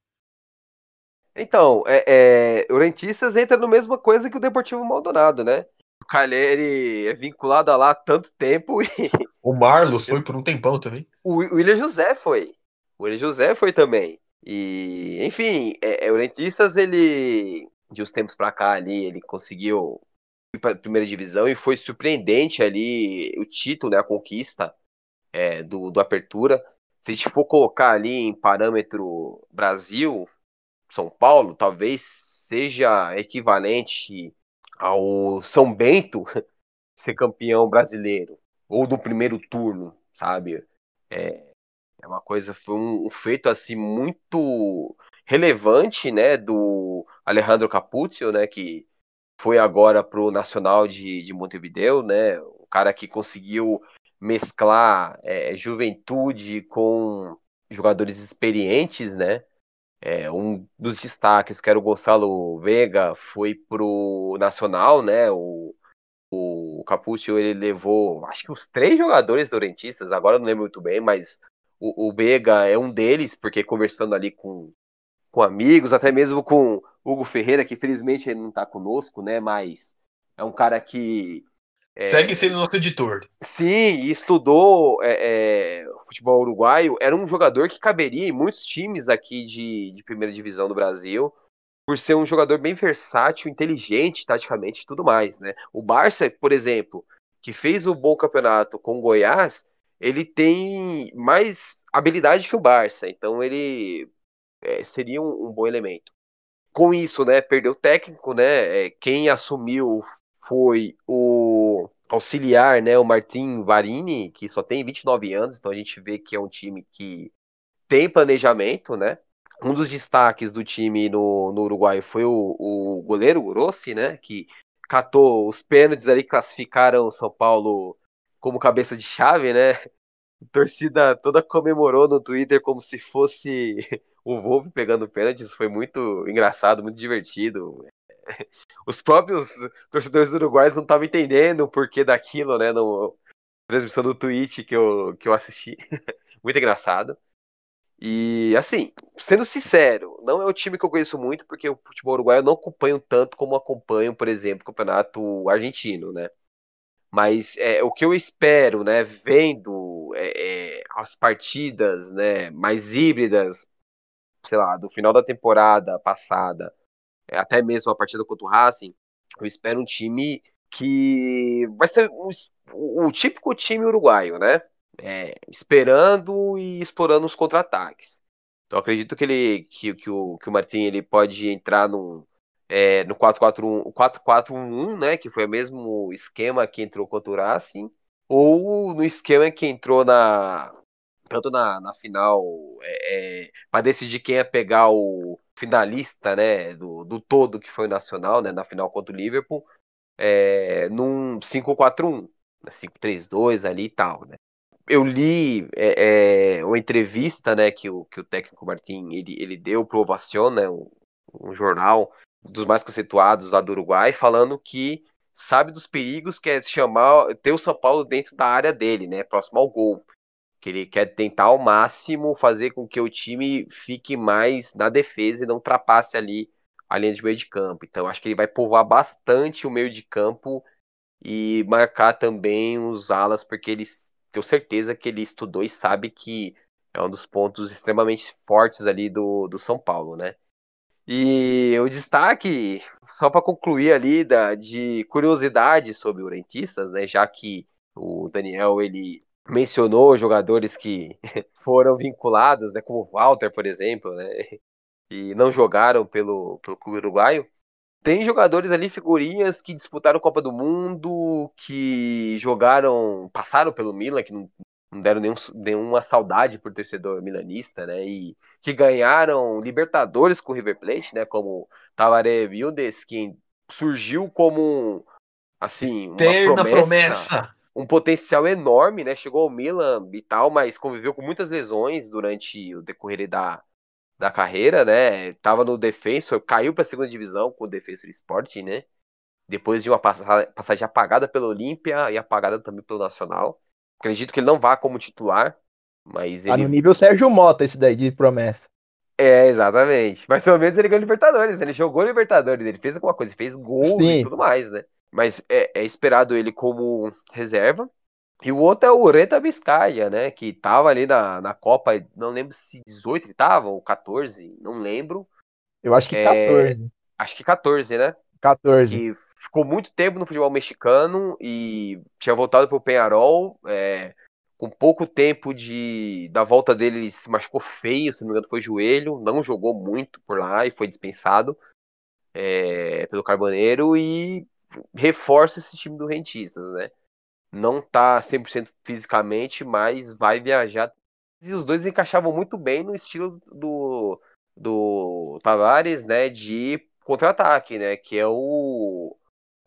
Então, é, é, o Rentistas entra na mesma coisa que o Deportivo Maldonado, né? O Calheri é vinculado a lá há tanto tempo e. O Marlos foi por um tempão também. O William José foi. O William José foi também. E, enfim, é, é, o Rentistas, ele de uns tempos para cá ali, ele conseguiu ir para primeira divisão e foi surpreendente ali o título, né, a conquista é, do, do Apertura. Se a gente for colocar ali em parâmetro Brasil, São Paulo, talvez seja equivalente ao São Bento ser campeão brasileiro ou do primeiro turno, sabe? É, é uma coisa, foi um, um feito assim muito relevante, né, do Alejandro Capuzzo, né, que foi agora pro Nacional de, de Montevideo, né, o cara que conseguiu mesclar é, juventude com jogadores experientes, né, é, um dos destaques, que era o Gonçalo Vega, foi pro Nacional, né, o, o Capuzzo, ele levou, acho que os três jogadores dorentistas, agora não lembro muito bem, mas o, o Vega é um deles, porque conversando ali com, com amigos, até mesmo com Hugo Ferreira, que felizmente ele não está conosco, né? Mas é um cara que. É, Segue sendo nosso editor. Sim, estudou é, é, futebol uruguaio. Era um jogador que caberia em muitos times aqui de, de primeira divisão do Brasil, por ser um jogador bem versátil, inteligente, taticamente e tudo mais, né? O Barça, por exemplo, que fez o bom campeonato com o Goiás, ele tem mais habilidade que o Barça. Então ele é, seria um, um, bom elemento. Com isso, né, perdeu o técnico, né? É, quem assumiu foi o auxiliar, né, o Martin Varini, que só tem 29 anos, então a gente vê que é um time que tem planejamento, né? Um dos destaques do time no, no Uruguai foi o, o goleiro Grossi, né? Que catou os pênaltis ali, classificaram o São Paulo como cabeça de chave, né? A torcida toda comemorou no Twitter como se fosse o Volpe pegando pênaltis foi muito engraçado, muito divertido. Os próprios torcedores uruguaios não estavam entendendo o porquê daquilo, né? Transmissão do Twitch que eu, que eu assisti. muito engraçado. E assim, sendo sincero, não é um time que eu conheço muito, porque o futebol uruguaio eu não acompanho tanto como acompanho, por exemplo, o campeonato argentino, né? Mas é, o que eu espero, né, vendo é, é, as partidas né, mais híbridas, sei lá, do final da temporada passada, é, até mesmo a partida contra o Racing, eu espero um time que vai ser o, o típico time uruguaio, né? É, esperando e explorando os contra-ataques. Então acredito que ele que, que, o, que o Martin ele pode entrar num, é, no 4-4-1, né, que foi o mesmo esquema que entrou contra o Racing, ou no esquema que entrou na tanto na, na final é, é, para decidir quem ia pegar o finalista, né, do, do todo que foi o Nacional, né, na final contra o Liverpool, é, num 5-4-1, 5-3-2 ali e tal, né. Eu li é, é, uma entrevista, né, que o, que o técnico Martin ele, ele deu pro Ovacion, né, um, um jornal dos mais conceituados lá do Uruguai, falando que sabe dos perigos que é chamar ter o São Paulo dentro da área dele, né, próximo ao gol. Que ele quer tentar ao máximo fazer com que o time fique mais na defesa e não ultrapasse ali a linha de meio de campo. Então acho que ele vai povoar bastante o meio de campo e marcar também os alas, porque ele tenho certeza que ele estudou e sabe que é um dos pontos extremamente fortes ali do, do São Paulo, né? E o destaque, só para concluir ali, da, de curiosidade sobre o Rentistas, né, já que o Daniel ele mencionou jogadores que foram vinculados, né, como o Walter, por exemplo, né, e não jogaram pelo, pelo clube uruguaio. Tem jogadores ali, figurinhas que disputaram Copa do Mundo, que jogaram, passaram pelo Milan, que não, não deram nenhum, nenhuma saudade por torcedor milanista, né? E que ganharam Libertadores com o River Plate, né? Como Tavaré Vildes, que surgiu como assim, uma promessa, promessa, um potencial enorme, né? Chegou ao Milan e tal, mas conviveu com muitas lesões durante o decorrer da, da carreira, né? Tava no Defensor, caiu para a segunda divisão com o Defensor Sporting, né? Depois de uma passagem apagada pelo Olímpia e apagada também pelo Nacional. Acredito que ele não vá como titular, mas tá ele... no nível Sérgio Mota esse daí de promessa. É, exatamente. Mas pelo menos ele ganhou Libertadores, né? ele jogou Libertadores, ele fez alguma coisa, fez gols Sim. e tudo mais, né? Mas é, é, esperado ele como reserva. E o outro é o Reta Biscaia, né? Que tava ali na, na Copa, não lembro se 18 ele tava, ou 14, não lembro. Eu acho que é, 14. Acho que 14, né? 14. Que ficou muito tempo no futebol mexicano e tinha voltado para o Penharol. É, com pouco tempo de da volta dele, ele se machucou feio, se não me engano, foi joelho, não jogou muito por lá e foi dispensado é, pelo Carboneiro e reforça esse time do Rentistas, né? Não tá 100% fisicamente, mas vai viajar. E os dois encaixavam muito bem no estilo do, do Tavares, né? De contra-ataque, né? Que é o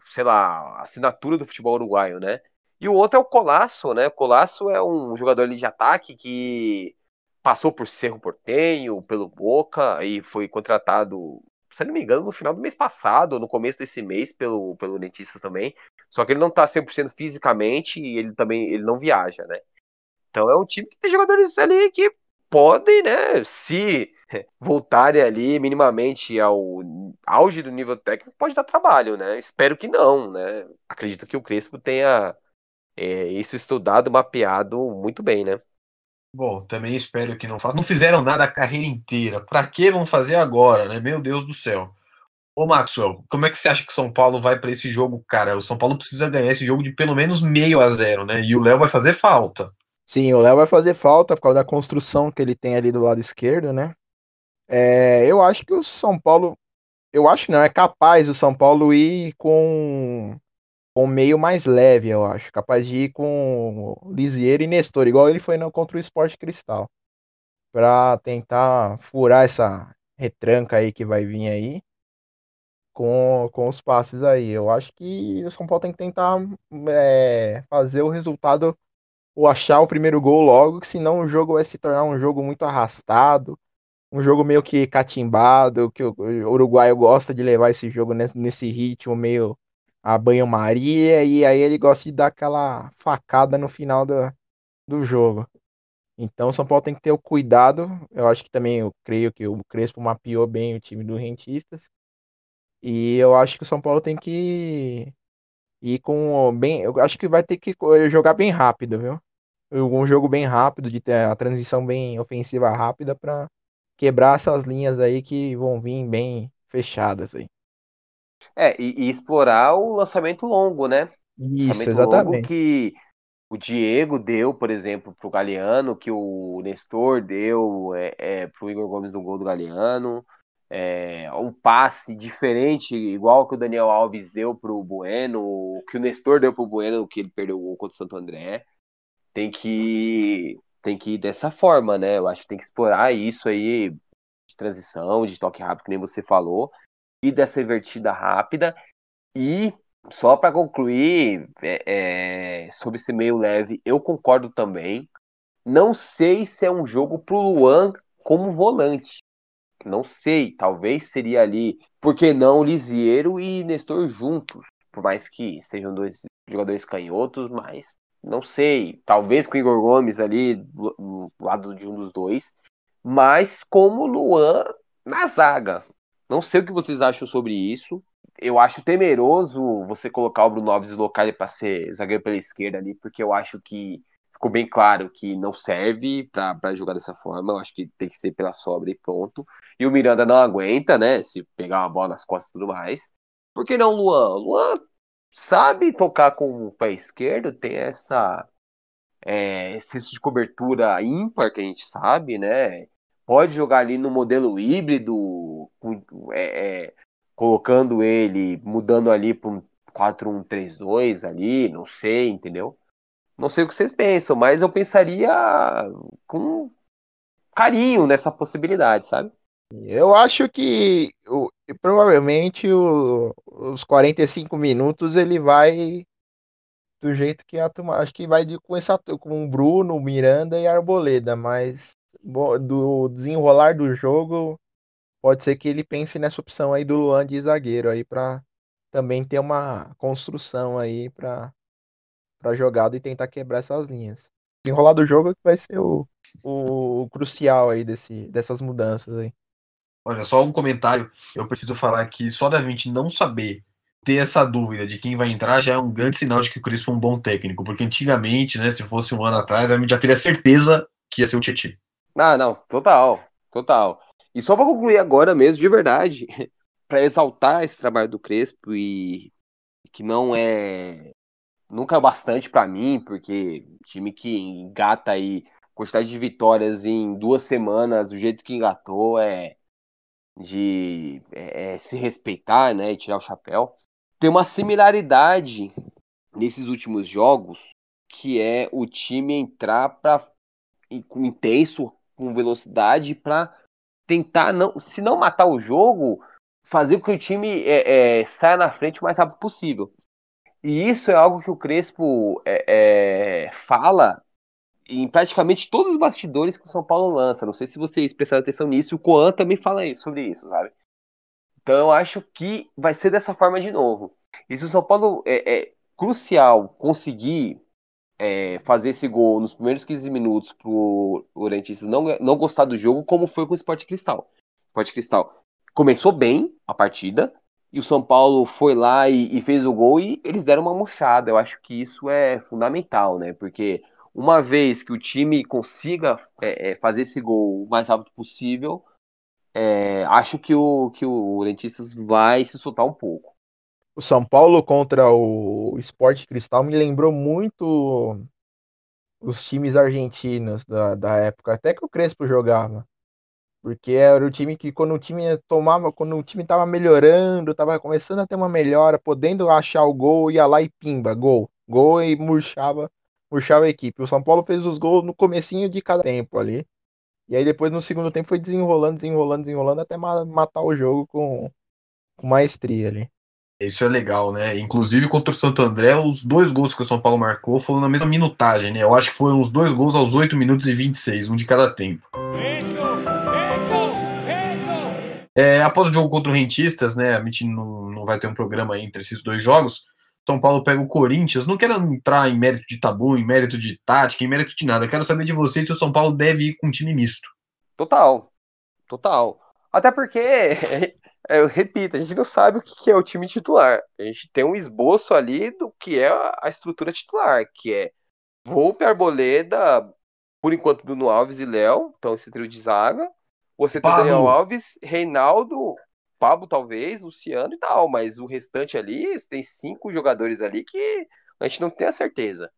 sei lá, assinatura do futebol uruguaio, né? E o outro é o Colasso, né? O Colasso é um jogador ali de ataque que passou por Cerro Portenho, pelo Boca e foi contratado, se não me engano, no final do mês passado, no começo desse mês, pelo, pelo Dentistas também. Só que ele não tá 100% fisicamente e ele também ele não viaja, né? Então é um time que tem jogadores ali que podem, né, se voltarem ali minimamente ao auge do nível técnico, pode dar trabalho, né? Espero que não, né? Acredito que o Crespo tenha é, isso estudado, mapeado muito bem, né? Bom, também espero que não façam. Não fizeram nada a carreira inteira. Para que vão fazer agora, né? Meu Deus do céu. Ô, Maxwell, como é que você acha que São Paulo vai para esse jogo, cara? O São Paulo precisa ganhar esse jogo de pelo menos meio a zero, né? E o Léo vai fazer falta. Sim, o Léo vai fazer falta por causa da construção que ele tem ali do lado esquerdo, né? É, eu acho que o São Paulo. Eu acho que não, é capaz o São Paulo ir com com meio mais leve, eu acho. Capaz de ir com Lisieiro e Nestor, igual ele foi no, contra o Esporte Cristal. Pra tentar furar essa retranca aí que vai vir aí com, com os passes aí. Eu acho que o São Paulo tem que tentar é, fazer o resultado ou achar o primeiro gol logo, que senão o jogo vai se tornar um jogo muito arrastado, um jogo meio que catimbado, que o uruguaio gosta de levar esse jogo nesse ritmo meio a banho-maria, e aí ele gosta de dar aquela facada no final do, do jogo. Então o São Paulo tem que ter o cuidado. Eu acho que também eu creio que o Crespo mapeou bem o time do Rentistas. E eu acho que o São Paulo tem que ir com bem. Eu acho que vai ter que jogar bem rápido, viu? Um jogo bem rápido, de ter a transição bem ofensiva rápida para quebrar essas linhas aí que vão vir bem fechadas aí. É, e, e explorar o lançamento longo, né? Isso, lançamento exatamente. longo que o Diego deu, por exemplo, pro Galeano, que o Nestor deu é, é, pro Igor Gomes no gol do Galeano. é, um passe diferente, igual que o Daniel Alves deu pro Bueno, que o Nestor deu pro Bueno, que ele perdeu o contra o Santo André. Tem que tem que ir dessa forma, né? Eu acho que tem que explorar isso aí de transição, de toque rápido, que nem você falou, e dessa invertida rápida. E só para concluir, é, é, sobre esse meio leve, eu concordo também. Não sei se é um jogo pro Luan como volante. Não sei, talvez seria ali, por que não Lisieiro e Nestor juntos, por mais que sejam dois jogadores canhotos, mas não sei, talvez com o Igor Gomes ali do lado de um dos dois, mas como Luan na zaga. Não sei o que vocês acham sobre isso. Eu acho temeroso você colocar o Bruno Alves e colocar ele para ser zagueiro pela esquerda ali, porque eu acho que ficou bem claro que não serve para jogar dessa forma. Eu acho que tem que ser pela sobra e pronto. E o Miranda não aguenta, né? Se pegar uma bola nas costas e tudo mais. Por que não Luan? Luan sabe tocar com o pé esquerdo, tem essa é, de cobertura ímpar que a gente sabe, né? Pode jogar ali no modelo híbrido, é, é, colocando ele, mudando ali para um 4-1-3-2 ali, não sei, entendeu? Não sei o que vocês pensam, mas eu pensaria com carinho nessa possibilidade, sabe? Eu acho que o, provavelmente o, os 45 minutos ele vai do jeito que a turma. Acho que vai de, com, essa, com Bruno, Miranda e Arboleda, mas do desenrolar do jogo pode ser que ele pense nessa opção aí do Luan de zagueiro aí para também ter uma construção aí para para jogada e tentar quebrar essas linhas. Desenrolar do jogo que vai ser o, o, o crucial aí desse, dessas mudanças aí. Olha, só um comentário. Eu preciso falar que só da gente não saber ter essa dúvida de quem vai entrar já é um grande sinal de que o Crispo é um bom técnico. Porque antigamente, né, se fosse um ano atrás, a gente já teria certeza que ia ser o Tietchan. Ah, não, total, total. E só para concluir agora mesmo, de verdade, para exaltar esse trabalho do Crespo e que não é nunca é bastante para mim, porque time que engata aí quantidade de vitórias em duas semanas, do jeito que engatou, é de é, é, se respeitar, né, e tirar o chapéu. Tem uma similaridade nesses últimos jogos, que é o time entrar para intenso, com velocidade, para tentar não, se não matar o jogo, fazer com que o time é, é, saia na frente o mais rápido possível. E isso é algo que o Crespo é, é, fala em praticamente todos os bastidores que o São Paulo lança. Não sei se vocês prestaram atenção nisso, o Coan também fala sobre isso, sabe? Então eu acho que vai ser dessa forma de novo. E se o São Paulo é, é crucial conseguir é, fazer esse gol nos primeiros 15 minutos pro Orientistas não, não gostar do jogo, como foi com o Sport Cristal. O Sport Cristal começou bem a partida, e o São Paulo foi lá e, e, fez o gol e eles deram uma murchada. Eu acho que isso é fundamental, né? Porque uma vez que o time consiga é, é, fazer esse gol o mais rápido possível, é, acho que o, que o Rentistas vai se soltar um pouco. O São Paulo contra o Sport Cristal me lembrou muito os times argentinos da, da época, até que o Crespo jogava. Porque era o time que, quando o time tomava, quando o time estava melhorando, estava começando a ter uma melhora, podendo achar o gol, ia lá e pimba, gol. Gol e murchava puxava a equipe. O São Paulo fez os gols no comecinho de cada tempo ali. E aí depois no segundo tempo foi desenrolando, desenrolando, desenrolando até matar o jogo com, com maestria ali. Isso é legal, né? Inclusive contra o Santo André, os dois gols que o São Paulo marcou foram na mesma minutagem, né? Eu acho que foram os dois gols aos 8 minutos e 26, um de cada tempo. Isso, isso, isso. É, após o jogo contra o Rentistas, né? A gente não, não vai ter um programa entre esses dois jogos. São Paulo pega o Corinthians. Não quero entrar em mérito de tabu, em mérito de tática, em mérito de nada. Quero saber de vocês se o São Paulo deve ir com um time misto. Total. Total. Até porque, eu repito, a gente não sabe o que é o time titular. A gente tem um esboço ali do que é a estrutura titular, que é Volpe, Arboleda, por enquanto Bruno Alves e Léo, então esse trio de zaga. Você tem Daniel Alves, Reinaldo, Pablo, talvez, Luciano e tal, mas o restante ali, tem cinco jogadores ali que a gente não tem a certeza.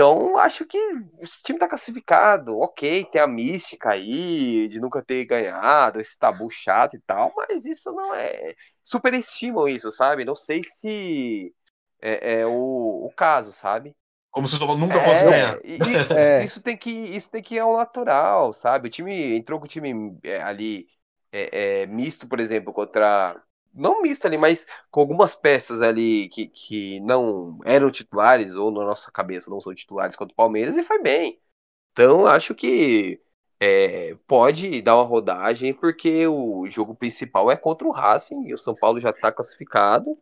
Então, acho que o time tá classificado, ok, tem a mística aí de nunca ter ganhado, esse tabu chato e tal, mas isso não é. Superestimam isso, sabe? Não sei se é, é o, o caso, sabe? Como se o São Paulo nunca fosse É, ganhar. e- e- É. Isso tem que isso tem que ir ao natural, sabe? O time entrou com o time é, ali é, é, misto, por exemplo, contra não misto ali, mas com algumas peças ali que, que não eram titulares ou na nossa cabeça não são titulares contra o Palmeiras e foi bem. Então acho que é, pode dar uma rodagem porque o jogo principal é contra o Racing e o São Paulo já está classificado.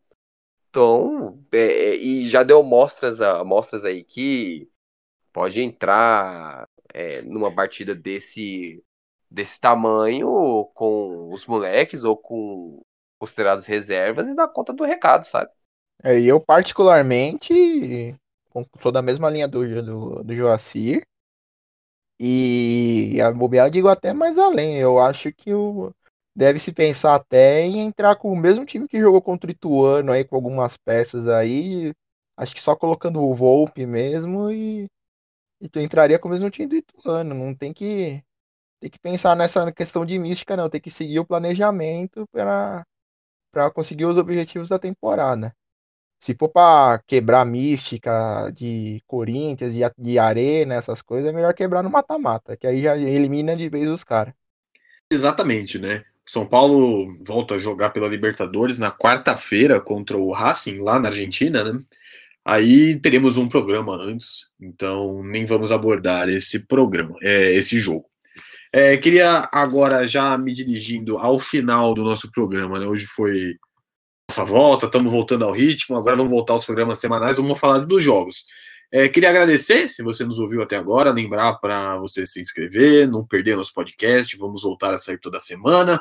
Então, é, e já deu mostras, a- mostras aí que pode entrar é, numa partida desse, desse tamanho com os moleques ou com considerados reservas e dar conta do recado, sabe? É, eu, particularmente, sou da mesma linha do, do, do Joacir. E a bobear, digo até mais além. Eu acho que o, deve se pensar até em entrar com o mesmo time que jogou contra o Ituano aí, com algumas peças aí. Acho que só colocando o Volpe mesmo e, e tu entraria com o mesmo time do Ituano. Não tem que, tem que pensar nessa questão de mística, não. Tem que seguir o planejamento para para conseguir os objetivos da temporada. Se for pra quebrar mística de Corinthians, de, de Arena, essas coisas, é melhor quebrar no mata-mata, que aí já elimina de vez os caras. Exatamente, né? São Paulo volta a jogar pela Libertadores na quarta-feira contra o Racing, lá na Argentina, né? Aí teremos um programa antes, então nem vamos abordar esse programa, é, esse jogo. É, queria agora já me dirigindo ao final do nosso programa, né? Hoje foi nossa volta, estamos voltando ao ritmo, agora vamos voltar aos programas semanais, vamos falar dos jogos. É, queria agradecer, se você nos ouviu até agora, lembrar para você se inscrever, não perder nosso podcast, vamos voltar a sair toda semana.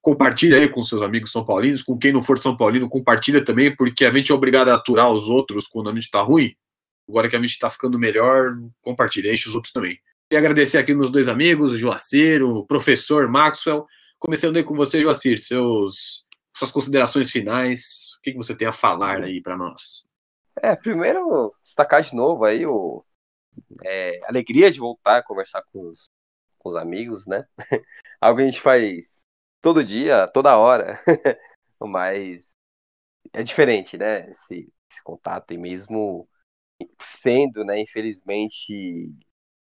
Compartilha aí com seus amigos são paulinos, com quem não for são paulino, compartilha também, porque a gente é obrigado a aturar os outros quando a gente tá ruim. Agora que a gente tá ficando melhor, compartilha, enche os outros também. Queria agradecer aqui meus dois amigos, o Joacir, o professor Maxwell. Começando aí com você, Joacir, seus, suas considerações finais, o que, que você tem a falar aí para nós? É, primeiro destacar de novo aí o é, alegria de voltar a conversar com os, com os amigos, né? Algo que a gente faz todo dia, toda hora, mas é diferente, né? Esse, esse contato e mesmo sendo, né, infelizmente,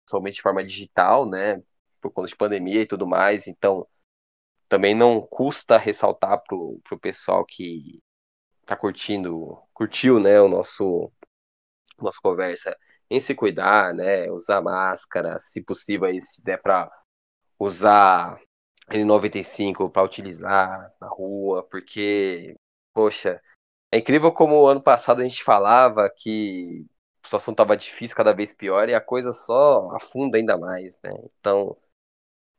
somente de forma digital, né, por conta de pandemia e tudo mais, então também não custa ressaltar pro, pro pessoal que tá curtindo, curtiu, né, o nosso nossa conversa em se cuidar, né, usar máscara, se possível aí, se der para usar N95 para utilizar na rua, porque poxa, é incrível como ano passado a gente falava que situação estava difícil, cada vez pior, e a coisa só afunda ainda mais, né? Então,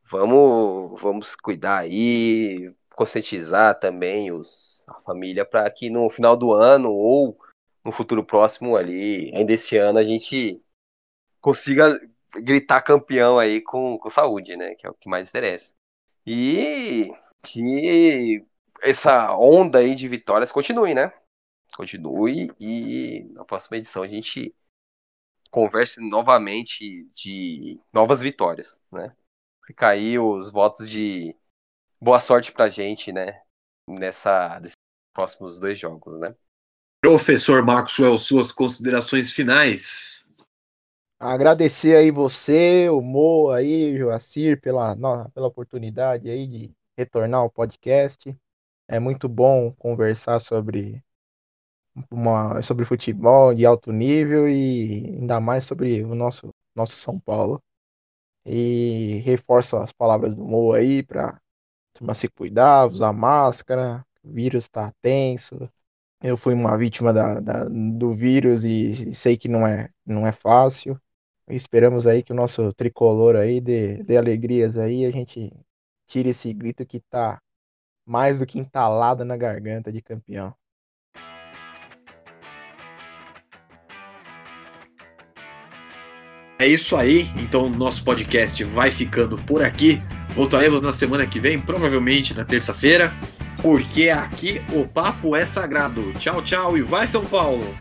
vamos, vamos cuidar aí, conscientizar também os, a família para que no final do ano ou no futuro próximo ali, ainda esse ano, a gente consiga gritar campeão aí com, com saúde, né? Que é o que mais interessa. E que essa onda aí de vitórias continue, né? Continue e na próxima edição a gente converse novamente de novas vitórias, né? Fica aí os votos de boa sorte pra gente, né? Nessa, nesses próximos dois jogos, né? Professor Maxwell, suas considerações finais. Agradecer aí você, o Mo aí, o Joacir, pela, pela oportunidade aí de retornar ao podcast. É muito bom conversar sobre uma, sobre futebol de alto nível e ainda mais sobre o nosso, nosso São Paulo. E reforço as palavras do Mo aí para turma se cuidar, usar máscara, o vírus tá tenso. Eu fui uma vítima da, da- do vírus e sei que não é, não é fácil. Esperamos aí que o nosso tricolor aí dê, dê alegrias aí, a gente tire esse grito que tá mais do que entalado na garganta de campeão. É isso aí, então nosso podcast vai ficando por aqui. Voltaremos na semana que vem, provavelmente na terça-feira, porque aqui o papo é sagrado. Tchau, tchau e vai São Paulo!